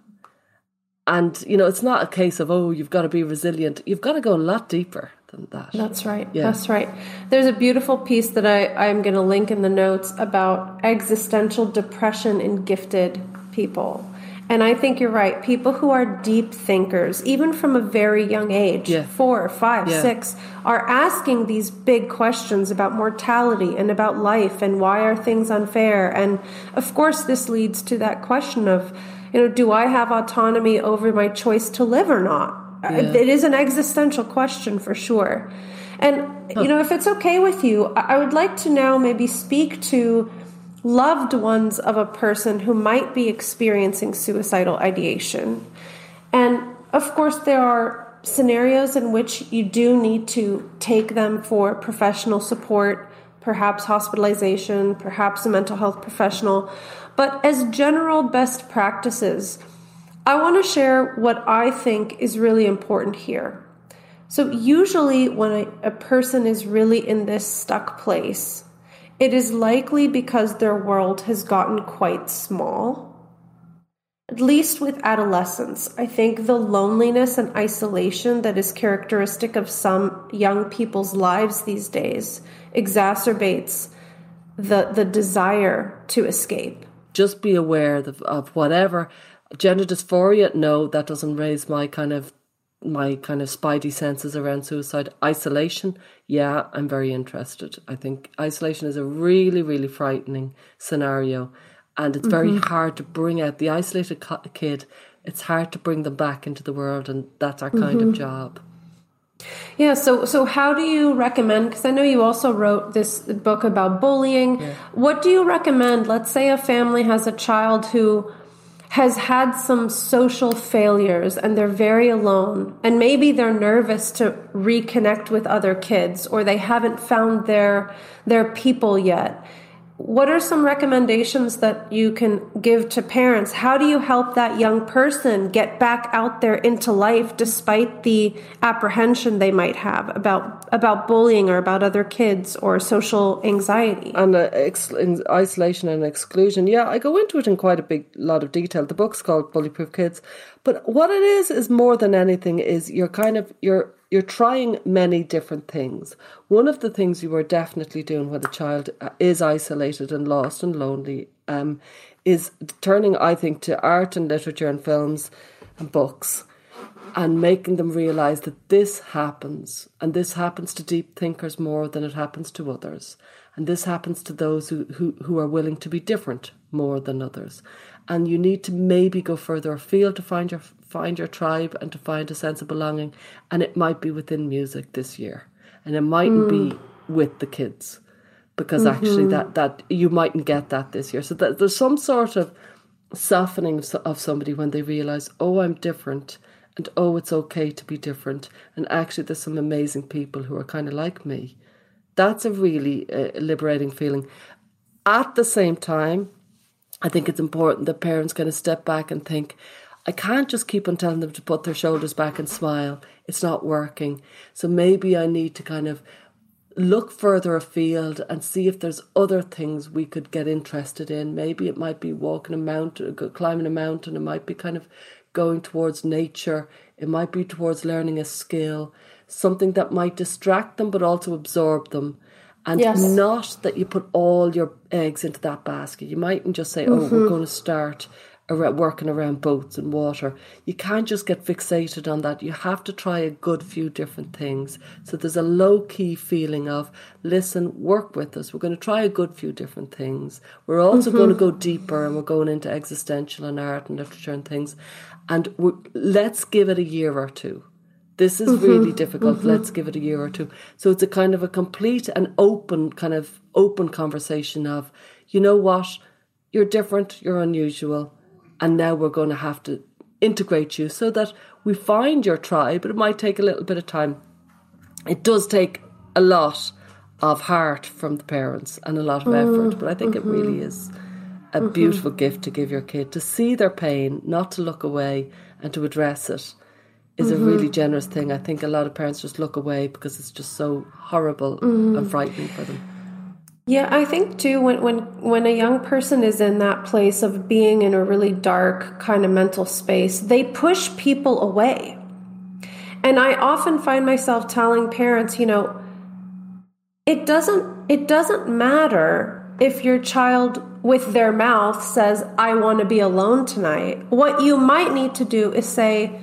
And you know it's not a case of oh you've got to be resilient. You've got to go a lot deeper than that
That's right.
Yeah.
That's right. There's a beautiful piece that I, I'm going to link in the notes about existential depression in gifted people. And I think you're right. People who are deep thinkers, even from a very young age,
Yeah.
four, five,
Yeah.
six, are asking these big questions about mortality and about life and why are things unfair. And of course, this leads to that question of, you know, do I have autonomy over my choice to live or not? Uh, It is an existential question for sure. And, you know, if it's okay with you, I would like to now maybe speak to loved ones of a person who might be experiencing suicidal ideation. And of course, there are scenarios in which you do need to take them for professional support, perhaps hospitalization, perhaps a mental health professional. But as general best practices, I want to share what I think is really important here. So, usually, when a, person is really in this stuck place, it is likely because their world has gotten quite small. At least with adolescence, I think the loneliness and isolation that is characteristic of some young people's lives these days exacerbates the, the desire to escape.
Just be aware of, of whatever gender dysphoria. No, that doesn't raise my kind of my kind of spidey senses around suicide. Isolation, yeah, I'm very interested. I think isolation is a really, really frightening scenario, and it's very mm-hmm. hard to bring out the isolated kid. It's hard to bring them back into the world, and that's our kind mm-hmm. of job.
Yeah, so so how do you recommend because I know you also wrote this book about bullying. Yeah. What do you recommend? Let's say a family has a child who has had some social failures and they're very alone and maybe they're nervous to reconnect with other kids or they haven't found their their people yet what are some recommendations that you can give to parents? How do you help that young person get back out there into life despite the apprehension they might have about about bullying or about other kids or social anxiety?
And uh, ex- isolation and exclusion. Yeah, I go into it in quite a big lot of detail. The book's called Bullyproof Kids, but what it is is more than anything is you're kind of you're you're trying many different things. One of the things you are definitely doing when the child uh, is isolated and lost and lonely um, is turning, I think, to art and literature and films and books and making them realize that this happens and this happens to deep thinkers more than it happens to others and this happens to those who, who, who are willing to be different more than others and you need to maybe go further afield to find your find your tribe and to find a sense of belonging and it might be within music this year. And it mightn't mm. be with the kids because mm-hmm. actually that that you mightn't get that this year. So that there's some sort of softening of somebody when they realize oh i'm different and oh it's okay to be different. And actually there's some amazing people who are kind of like me. That's a really uh, liberating feeling. At the same time I think it's important that parents kind of step back and think, I can't just keep on telling them to put their shoulders back and smile. It's not working. So maybe I need to kind of look further afield and see if there's other things we could get interested in. Maybe it might be walking a mountain, climbing a mountain. It might be kind of going towards nature. It might be towards learning a skill, something that might distract them but also absorb them and yes. not that you put all your eggs into that basket. You mightn't just say, "Oh, mm-hmm. we're going to start." Working around boats and water. You can't just get fixated on that. You have to try a good few different things. So there's a low key feeling of, listen, work with us. We're going to try a good few different things. We're also mm-hmm. going to go deeper and we're going into existential and art and literature and things. And let's give it a year or two. This is mm-hmm. really difficult. Mm-hmm. Let's give it a year or two. So it's a kind of a complete and open, kind of open conversation of, you know what, you're different, you're unusual, and now we're going to have to integrate you so that we find your tribe, but it might take a little bit of time. It does take a lot of heart from the parents and a lot of effort, mm-hmm. but I think mm-hmm. it really is a mm-hmm. beautiful gift to give your kid to see their pain, not to look away and to address it is mm-hmm. a really generous thing. I think a lot of parents just look away because it's just so horrible mm-hmm. and frightening for them.
Yeah, I think too when when when a young person is in that place of being in a really dark kind of mental space, they push people away. And I often find myself telling parents, you know, it doesn't it doesn't matter if your child with their mouth says I want to be alone tonight. What you might need to do is say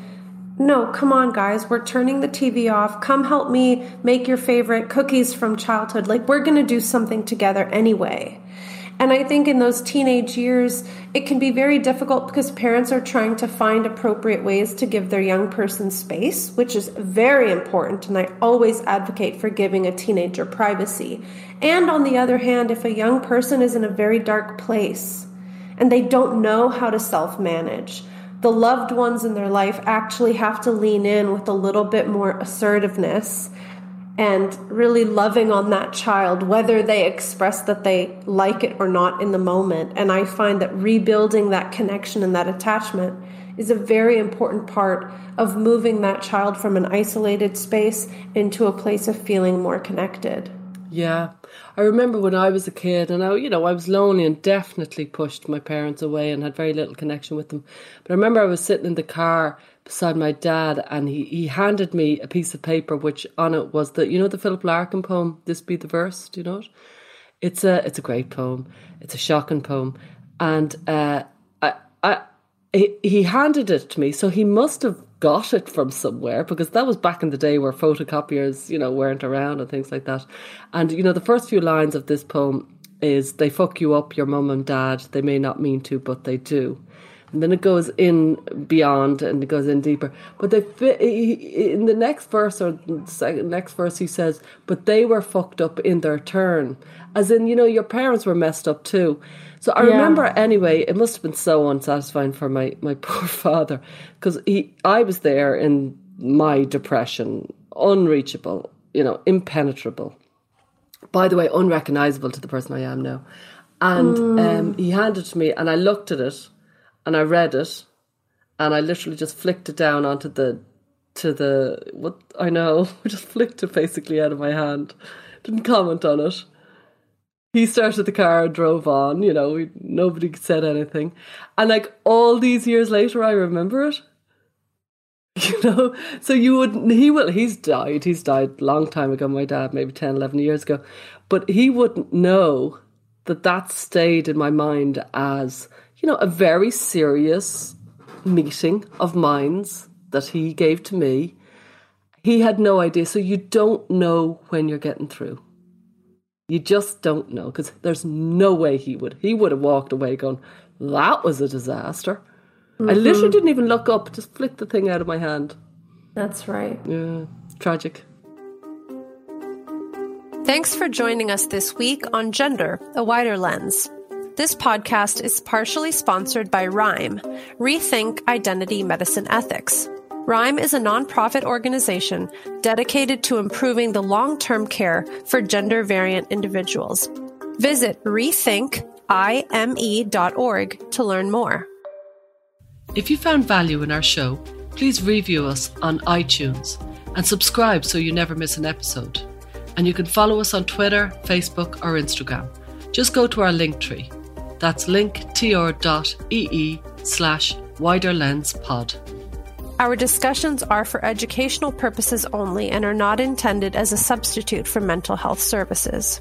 no, come on, guys, we're turning the TV off. Come help me make your favorite cookies from childhood. Like, we're going to do something together anyway. And I think in those teenage years, it can be very difficult because parents are trying to find appropriate ways to give their young person space, which is very important. And I always advocate for giving a teenager privacy. And on the other hand, if a young person is in a very dark place and they don't know how to self manage, the loved ones in their life actually have to lean in with a little bit more assertiveness and really loving on that child, whether they express that they like it or not in the moment. And I find that rebuilding that connection and that attachment is a very important part of moving that child from an isolated space into a place of feeling more connected.
Yeah. I remember when I was a kid and I, you know, I was lonely and definitely pushed my parents away and had very little connection with them. But I remember I was sitting in the car beside my dad and he, he handed me a piece of paper which on it was the, you know, the Philip Larkin poem, This Be the Verse, do you know it? It's a, it's a great poem. It's a shocking poem. And, uh, I, I, he, he handed it to me. So he must have got it from somewhere because that was back in the day where photocopiers, you know, weren't around and things like that. And, you know, the first few lines of this poem is they fuck you up, your mum and dad. They may not mean to, but they do. And then it goes in beyond and it goes in deeper. But they in the next verse or second, next verse, he says, "But they were fucked up in their turn." As in, you know, your parents were messed up too. So I yeah. remember anyway, it must have been so unsatisfying for my, my poor father because he I was there in my depression, unreachable, you know, impenetrable. By the way, unrecognizable to the person I am now. And mm. um, he handed it to me, and I looked at it, and I read it, and I literally just flicked it down onto the to the what I know, just flicked it basically out of my hand. Didn't comment on it he started the car and drove on. You know, we, nobody said anything. And like all these years later, I remember it. You know, so you would, he will, he's died. He's died a long time ago, my dad, maybe 10, 11 years ago. But he wouldn't know that that stayed in my mind as, you know, a very serious meeting of minds that he gave to me. He had no idea. So you don't know when you're getting through. You just don't know because there's no way he would. He would have walked away going, that was a disaster. Mm-hmm. I literally didn't even look up, just flicked the thing out of my hand.
That's right.
Yeah, tragic.
Thanks for joining us this week on Gender, a Wider Lens. This podcast is partially sponsored by ReIME, Rethink Identity Medicine Ethics. ReIME is a nonprofit organization dedicated to improving the long term care for gender variant individuals. Visit rethinkime.org to learn more.
If you found value in our show, please review us on iTunes and subscribe so you never miss an episode. And you can follow us on Twitter, Facebook, or Instagram. Just go to our link tree. That's linktr.ee slash widerlenspod.
Our discussions are for educational purposes only and are not intended as a substitute for mental health services.